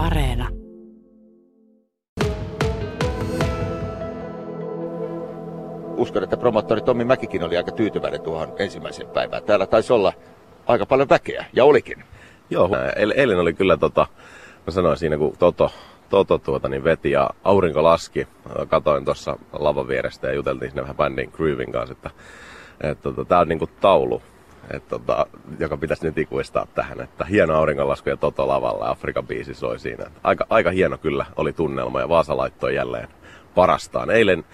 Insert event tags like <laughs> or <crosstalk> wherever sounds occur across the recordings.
Areena. Uskon, että promottori Tommi Mäkikin oli aika tyytyväinen tuohon ensimmäiseen päivään. Täällä taisi olla aika paljon väkeä, ja olikin. Joo, eilen, oli kyllä tota, mä sanoin siinä kun Toto, Toto tuota, niin veti ja aurinko laski. Katoin tuossa lavan vierestä ja juteltiin sinne vähän bändin Groovin kanssa, että, että tota, tää on niinku taulu, et, tota, joka pitäisi nyt ikuistaa tähän, että hieno auringonlasku ja Toto lavalla ja Afrikan biisi soi siinä. Aika, aika hieno kyllä oli tunnelma ja Vaasa laittoi jälleen parastaan. Eilen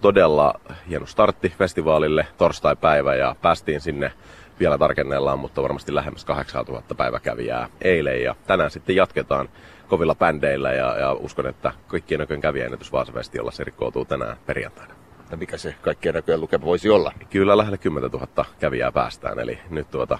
todella hieno startti festivaalille, torstai-päivä ja päästiin sinne vielä tarkennellaan, mutta varmasti lähemmäs 8000 päiväkävijää eilen ja tänään sitten jatketaan kovilla bändeillä ja, ja uskon, että kaikkien näköjen kävijäennätys Vaasafestiolla se rikkoutuu tänään perjantaina. Ja mikä se kaikkien näköjen lukema voisi olla? Kyllä lähelle 10 000 kävijää päästään, eli nyt tuota,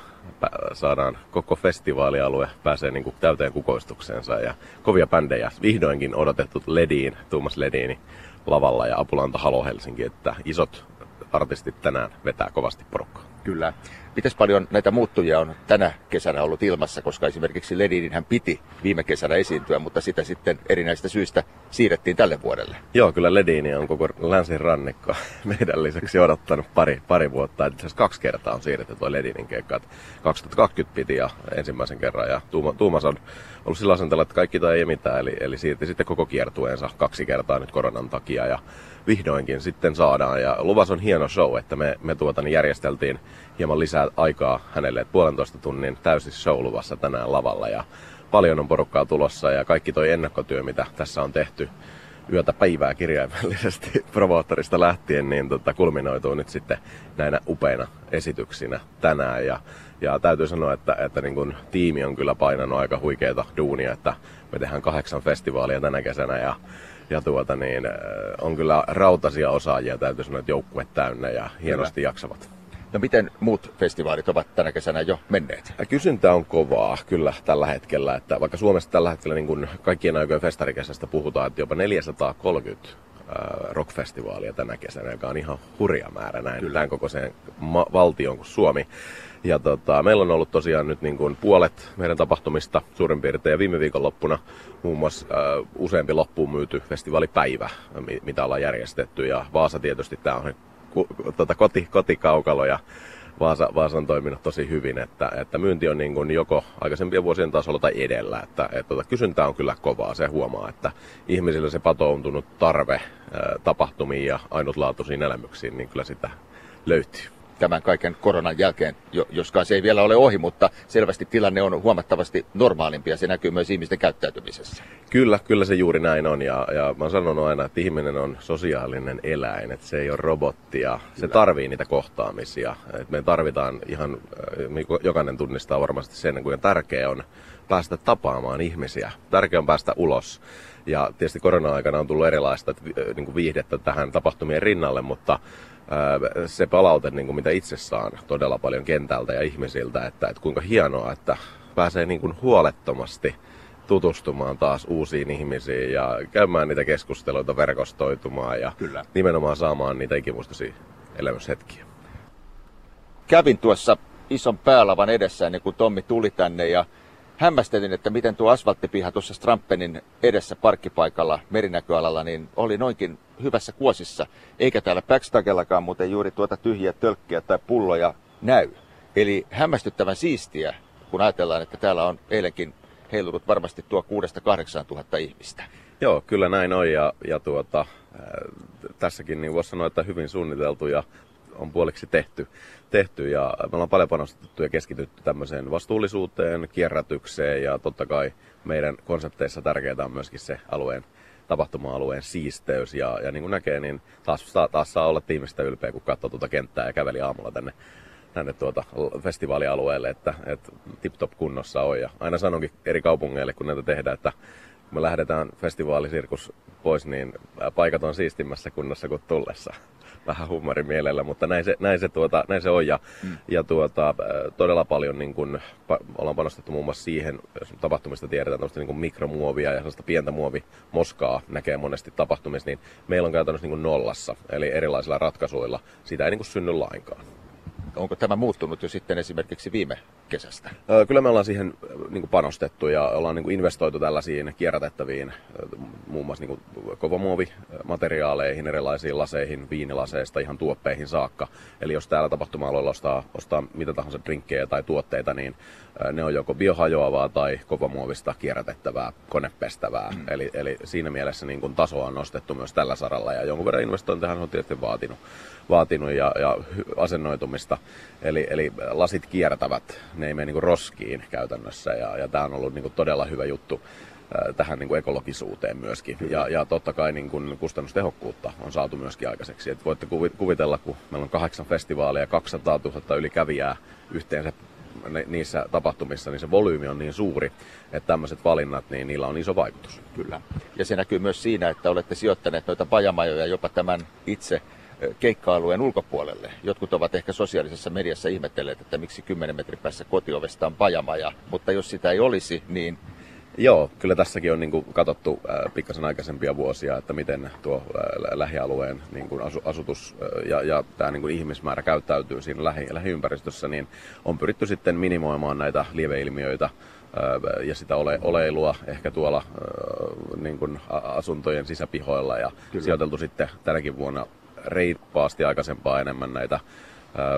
saadaan koko festivaalialue pääsee niin kuin täyteen kukoistukseensa ja kovia bändejä. Vihdoinkin odotettu Lediin, Tuomas Lediini lavalla ja Apulanta Halo Helsinki, että isot artistit tänään vetää kovasti porukkaa. Kyllä. Miten paljon näitä muuttujia on tänä kesänä ollut ilmassa, koska esimerkiksi Ledinin hän piti viime kesänä esiintyä, mutta sitä sitten erinäistä syistä siirrettiin tälle vuodelle. Joo, kyllä Ledini on koko länsirannikko <laughs> meidän lisäksi odottanut pari, pari vuotta. Itse asiassa kaksi kertaa on siirretty tuo Ledinin keikka. 2020 piti ja ensimmäisen kerran ja Tuuma, Tuumas on ollut sillä asenteella, että kaikki tai ei mitään, eli, eli siirti sitten koko kiertueensa kaksi kertaa nyt koronan takia ja vihdoinkin sitten saadaan. Ja luvas on hieno show, että me, me tuota, niin järjesteltiin hieman lisää aikaa hänelle, että puolentoista tunnin täysin show luvassa tänään lavalla ja paljon on porukkaa tulossa ja kaikki toi ennakkotyö, mitä tässä on tehty yötä päivää kirjaimellisesti <laughs> promoottorista lähtien, niin tota, kulminoituu nyt sitten näinä upeina esityksinä tänään. Ja, ja täytyy sanoa, että, että niin kun tiimi on kyllä painanut aika huikeita duunia, että me tehdään kahdeksan festivaalia tänä kesänä ja ja tuota niin, on kyllä rautaisia osaajia, täytyy sanoa, että joukkue täynnä ja hienosti kyllä. jaksavat. No miten muut festivaalit ovat tänä kesänä jo menneet? Kysyntä on kovaa kyllä tällä hetkellä, että vaikka Suomessa tällä hetkellä niin kuin kaikkien aikojen festarikesästä puhutaan, että jopa 430 rockfestivaalia tänä kesänä, joka on ihan hurja määrä näin Kyllä. kokoiseen ma- valtion kuin Suomi. Ja tota, meillä on ollut tosiaan nyt niin kuin puolet meidän tapahtumista suurin piirtein ja viime viikonloppuna muun muassa äh, useampi loppuun myyty festivaalipäivä, mitä ollaan järjestetty. Ja Vaasa tietysti tämä on ku, tota, koti, kotikaukalo ja Vaasa, Vaasa on toiminut tosi hyvin, että, että myynti on niin kuin joko aikaisempien vuosien tasolla tai edellä. Että, että tota, kysyntä on kyllä kovaa, se huomaa, että ihmisillä se patoutunut tarve tapahtumiin ja ainutlaatuisiin elämyksiin, niin kyllä sitä löytyy tämän kaiken koronan jälkeen, joskaan se ei vielä ole ohi, mutta selvästi tilanne on huomattavasti normaalimpi ja se näkyy myös ihmisten käyttäytymisessä. Kyllä, kyllä se juuri näin on ja, ja mä sanon aina, että ihminen on sosiaalinen eläin, että se ei ole robotti ja kyllä. se tarvii niitä kohtaamisia. Et me tarvitaan ihan, äh, jokainen tunnistaa varmasti sen, kuinka tärkeä on päästä tapaamaan ihmisiä. Tärkeää on päästä ulos. Ja tietysti korona-aikana on tullut erilaista niin viihdettä tähän tapahtumien rinnalle, mutta se palaute, niin kuin mitä itse saan todella paljon kentältä ja ihmisiltä, että, että kuinka hienoa, että pääsee niin kuin huolettomasti tutustumaan taas uusiin ihmisiin ja käymään niitä keskusteluita, verkostoitumaan ja Kyllä. nimenomaan saamaan niitä ikimuistoisia elämyshetkiä. Kävin tuossa ison päälavan edessä ennen kuin Tommi tuli tänne ja hämmästelin, että miten tuo asfalttipiha tuossa Strampenin edessä parkkipaikalla merinäköalalla niin oli noinkin hyvässä kuosissa, eikä täällä backstagellakaan muuten juuri tuota tyhjiä tölkkiä tai pulloja näy. Eli hämmästyttävän siistiä, kun ajatellaan, että täällä on eilenkin heilunut varmasti tuo 6-8 tuhatta ihmistä. Joo, kyllä näin on ja, ja tuota, äh, tässäkin niin voisi sanoa, että hyvin suunniteltu ja on puoliksi tehty, tehty ja me ollaan paljon panostettu ja keskitytty tämmöiseen vastuullisuuteen, kierrätykseen ja totta kai meidän konsepteissa tärkeää on myöskin se alueen tapahtuma-alueen siisteys ja, ja niin kuin näkee, niin taas, taas saa olla tiimistä ylpeä, kun katsoo tuota kenttää ja käveli aamulla tänne tänne tuota festivaalialueelle, että, että tip-top kunnossa on. Ja aina sanonkin eri kaupungeille, kun näitä tehdään, että kun me lähdetään festivaalisirkus pois, niin paikat on siistimmässä kunnossa kuin tullessa vähän huumorimielellä, mutta näin se, näin se, tuota, näin se on. Ja, mm. ja tuota, todella paljon niin kun, pa, ollaan panostettu muun muassa siihen, jos tapahtumista tiedetään tämmöistä niin mikromuovia ja sellaista pientä muovimoskaa näkee monesti tapahtumissa, niin meillä on käytännössä niin nollassa, eli erilaisilla ratkaisuilla. Sitä ei niin synny lainkaan. Onko tämä muuttunut jo sitten esimerkiksi viime kesästä? Kyllä me ollaan siihen niin kuin panostettu ja ollaan niin kuin investoitu tällaisiin kierrätettäviin muun muassa niin kovomuovimateriaaleihin, erilaisiin laseihin, viinilaseista ihan tuoppeihin saakka. Eli jos täällä tapahtuma-aloilla ostaa, ostaa mitä tahansa drinkkejä tai tuotteita, niin ne on joko biohajoavaa tai kovomuovista kierrätettävää, konepestävää. Mm. Eli, eli siinä mielessä niin kuin tasoa on nostettu myös tällä saralla ja jonkun verran investointeja on tietysti vaatinut, vaatinut ja, ja asennoitumista. Eli, eli lasit kiertävät, ne ei mene niin roskiin käytännössä ja, ja tämä on ollut niin todella hyvä juttu tähän niin kuin ekologisuuteen myöskin. Ja, ja totta kai niin kuin kustannustehokkuutta on saatu myöskin aikaiseksi. Et voitte kuvitella, kun meillä on kahdeksan festivaalia ja 200 000 yli kävijää yhteensä niissä tapahtumissa, niin se volyymi on niin suuri, että tämmöiset valinnat, niin niillä on iso vaikutus. Kyllä. Ja se näkyy myös siinä, että olette sijoittaneet noita pajamajoja jopa tämän itse keikka-alueen ulkopuolelle. Jotkut ovat ehkä sosiaalisessa mediassa ihmetelleet, että miksi 10 metrin päässä kotiovesta on pajamaja, mutta jos sitä ei olisi, niin Joo, kyllä tässäkin on niin kuin katsottu äh, pikkasen aikaisempia vuosia, että miten tuo äh, lähialueen niin kuin asu, asutus äh, ja, ja tämä niin kuin ihmismäärä käyttäytyy siinä lähi, lähiympäristössä, niin on pyritty sitten minimoimaan näitä lieveilmiöitä äh, ja sitä ole, oleilua ehkä tuolla äh, niin kuin asuntojen sisäpihoilla ja Kyllä. sijoiteltu sitten tänäkin vuonna reippaasti aikaisempaa enemmän näitä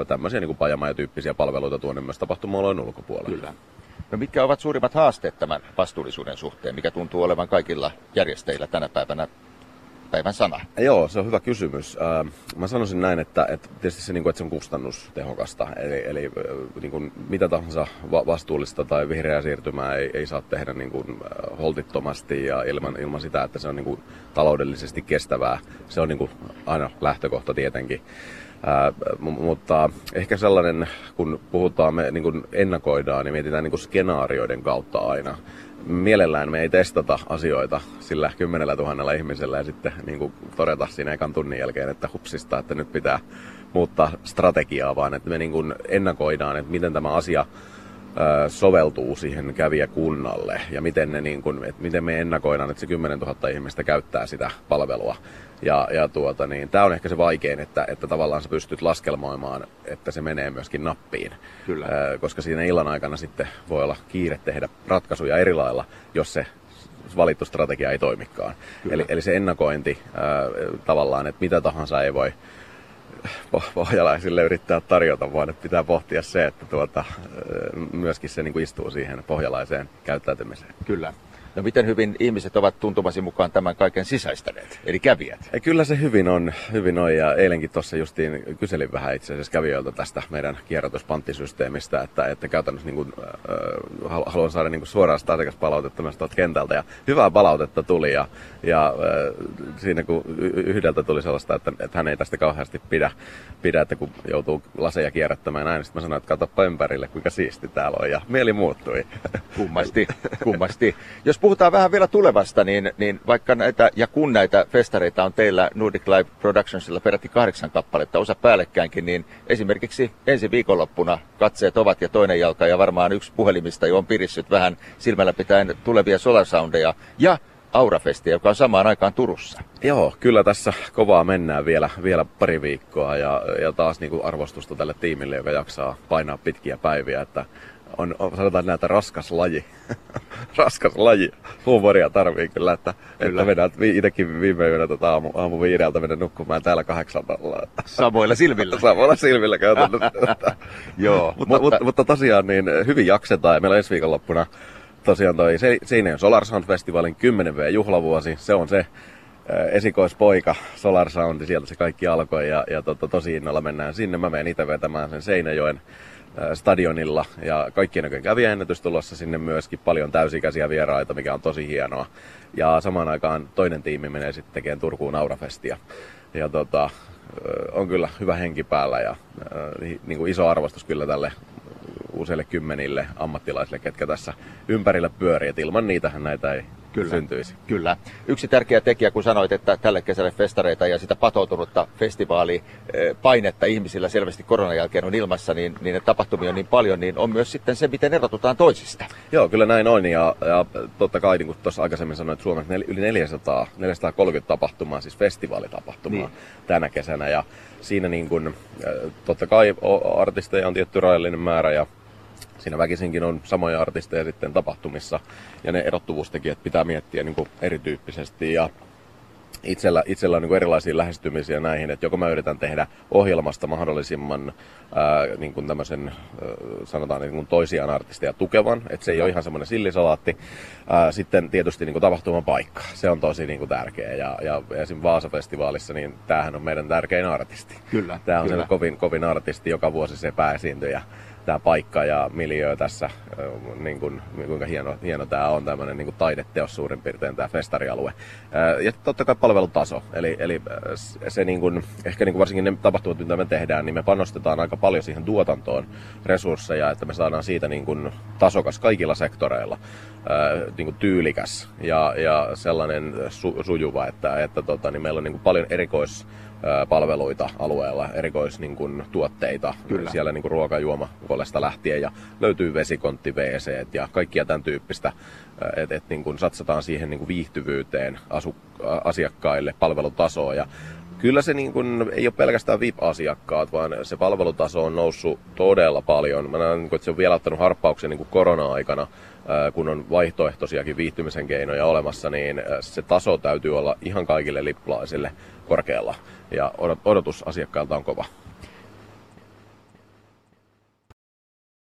tämmöisiä niin pajamajatyyppisiä palveluita tuonne myös tapahtuma ulkopuolelle. Kyllä. No mitkä ovat suurimmat haasteet tämän vastuullisuuden suhteen, mikä tuntuu olevan kaikilla järjestäjillä tänä päivänä päivän sana? Joo, se on hyvä kysymys. Mä sanoisin näin, että, että tietysti se, niin että se on kustannustehokasta. Eli, eli niin kuin mitä tahansa vastuullista tai vihreää siirtymää ei, ei saa tehdä niin kuin holtittomasti ja ilman, ilman sitä, että se on niin kuin taloudellisesti kestävää. Se on niin kuin aina lähtökohta tietenkin. Mutta ehkä sellainen, kun puhutaan, me niin kuin ennakoidaan, niin mietitään niin kuin skenaarioiden kautta aina. Mielellään me ei testata asioita sillä kymmenellä tuhannella ihmisellä ja sitten niin kuin todeta siinä ekan tunnin jälkeen, että hupsista, että nyt pitää muuttaa strategiaa, vaan että me niin kuin ennakoidaan, että miten tämä asia soveltuu siihen kävijäkunnalle ja miten, ne niin kuin, että miten me ennakoidaan, että se 10 000 ihmistä käyttää sitä palvelua. Ja, ja tuota, niin, tämä on ehkä se vaikein, että, että tavallaan sä pystyt laskelmoimaan, että se menee myöskin nappiin. Kyllä. koska siinä illan aikana sitten voi olla kiire tehdä ratkaisuja eri lailla, jos se valittu strategia ei toimikaan. Eli, eli se ennakointi ää, tavallaan, että mitä tahansa ei voi pohjalaisille yrittää tarjota, vaan että pitää pohtia se, että tuota, myöskin se niin kuin istuu siihen pohjalaiseen käyttäytymiseen. Kyllä. No miten hyvin ihmiset ovat tuntumasi mukaan tämän kaiken sisäistäneet, eli kävijät? Ja kyllä se hyvin on, hyvin on ja eilenkin tuossa justiin kyselin vähän itse asiassa kävijöiltä tästä meidän kierrätyspanttisysteemistä, että, että käytännössä niin kuin, äh, haluan saada niin kuin suoraan sitä asiakaspalautetta myös tuolta kentältä ja hyvää palautetta tuli ja, ja äh, siinä kun yhdeltä tuli sellaista, että, että hän ei tästä kauheasti pidä, pidä että kun joutuu laseja kierrättämään näin, niin sitten mä sanoin, että katsoppa ympärille, kuinka siisti täällä on ja mieli muuttui. Kummasti, kummasti. Jos puhutaan vähän vielä tulevasta, niin, niin vaikka näitä, ja kun näitä festareita on teillä Nordic Live Productionsilla peräti kahdeksan kappaletta, osa päällekkäänkin, niin esimerkiksi ensi viikonloppuna katseet ovat ja toinen jalka ja varmaan yksi puhelimista jo on pirissyt vähän silmällä pitäen tulevia Solar Soundeja ja Aurafestia, joka on samaan aikaan Turussa. Joo, kyllä tässä kovaa mennään vielä, vielä pari viikkoa ja, ja taas niin kuin arvostusta tälle tiimille, joka jaksaa painaa pitkiä päiviä, että on, on sanotaan näitä raskas laji. <laughs> raskas laji. Huumoria tarvii kyllä, että, kyllä. että mennään itsekin viime yönä tota aamu, aamu viideltä mennä nukkumaan täällä kahdeksalta. Samoilla silmillä. <laughs> Samoilla silmillä käytännössä. <laughs> Joo, mutta, mutta, mutta, tosiaan niin hyvin jaksetaan ja meillä ensi viikonloppuna tosiaan toi Seinäjoen Solar Sound Festivalin 10V juhlavuosi. Se on se esikoispoika Solar Sound, sieltä se kaikki alkoi ja, ja to, tosi innolla mennään sinne. Mä menen itse vetämään sen Seinäjoen stadionilla ja kaikkien näköinen kävijäennätys tulossa sinne myöskin paljon täysikäisiä vieraita, mikä on tosi hienoa. Ja samaan aikaan toinen tiimi menee sitten tekemään Turkuun Aurafestia. Ja tota, on kyllä hyvä henki päällä ja niin kuin iso arvostus kyllä tälle useille kymmenille ammattilaisille, ketkä tässä ympärillä pyörii. Et ilman niitähän näitä ei Kyllä. syntyisi. Kyllä. Yksi tärkeä tekijä, kun sanoit, että tälle kesälle festareita ja sitä patoutunutta festivaalipainetta ihmisillä selvästi koronan jälkeen on ilmassa, niin, niin tapahtumia on niin paljon, niin on myös sitten se, miten erotutaan toisista. Joo, kyllä näin on. Ja, ja totta kai, niin kuin tuossa aikaisemmin sanoin, että Suomessa yli 400, 430 tapahtumaa, siis festivaalitapahtumaa niin. tänä kesänä. Ja siinä niin kuin, totta kai artisteja on tietty rajallinen määrä ja siinä väkisinkin on samoja artisteja sitten tapahtumissa ja ne erottuvuustekijät pitää miettiä niin kuin erityyppisesti ja itsellä, itsellä on niin erilaisia lähestymisiä näihin, että joko mä yritän tehdä ohjelmasta mahdollisimman ää, niin kuin tämmöisen, ää, sanotaan niin kuin toisiaan artisteja tukevan, että se ei ole ihan semmoinen sillisalaatti. Ää, sitten tietysti niin kuin tapahtuman paikka, se on tosi niin kuin tärkeä ja, ja esimerkiksi Vaasa-festivaalissa, niin tämähän on meidän tärkein artisti. Kyllä. Tämä on kyllä. se kovin, kovin artisti, joka vuosi se pääesiintyjä tämä paikka ja miljöö tässä, niin kuin, kuinka hieno, hieno tämä on, tämmöinen niin kuin taideteos suurin piirtein tämä festarialue. Ja totta kai palvelutaso, eli, eli se niin kuin, ehkä niin kuin varsinkin ne tapahtumat, mitä me tehdään, niin me panostetaan aika paljon siihen tuotantoon resursseja, että me saadaan siitä niin kuin tasokas kaikilla sektoreilla, niin kuin tyylikäs ja, ja sellainen su, sujuva, että, että tota, niin meillä on niin kuin paljon erikois palveluita alueella, erikois niin kuin, tuotteita Kyllä. siellä niin kuin ruokajuoma lähtien ja löytyy vesikontti, WC ja kaikkia tämän tyyppistä, että et, niin kuin satsataan siihen niin kuin viihtyvyyteen asu, asiakkaille, palvelutasoon ja Kyllä se niin kuin, ei ole pelkästään VIP-asiakkaat, vaan se palvelutaso on noussut todella paljon. Mä näen, että se on vielä ottanut harppauksen niin korona-aikana, kun on vaihtoehtoisiakin viihtymisen keinoja olemassa, niin se taso täytyy olla ihan kaikille lippulaisille korkealla ja odotus asiakkailta on kova.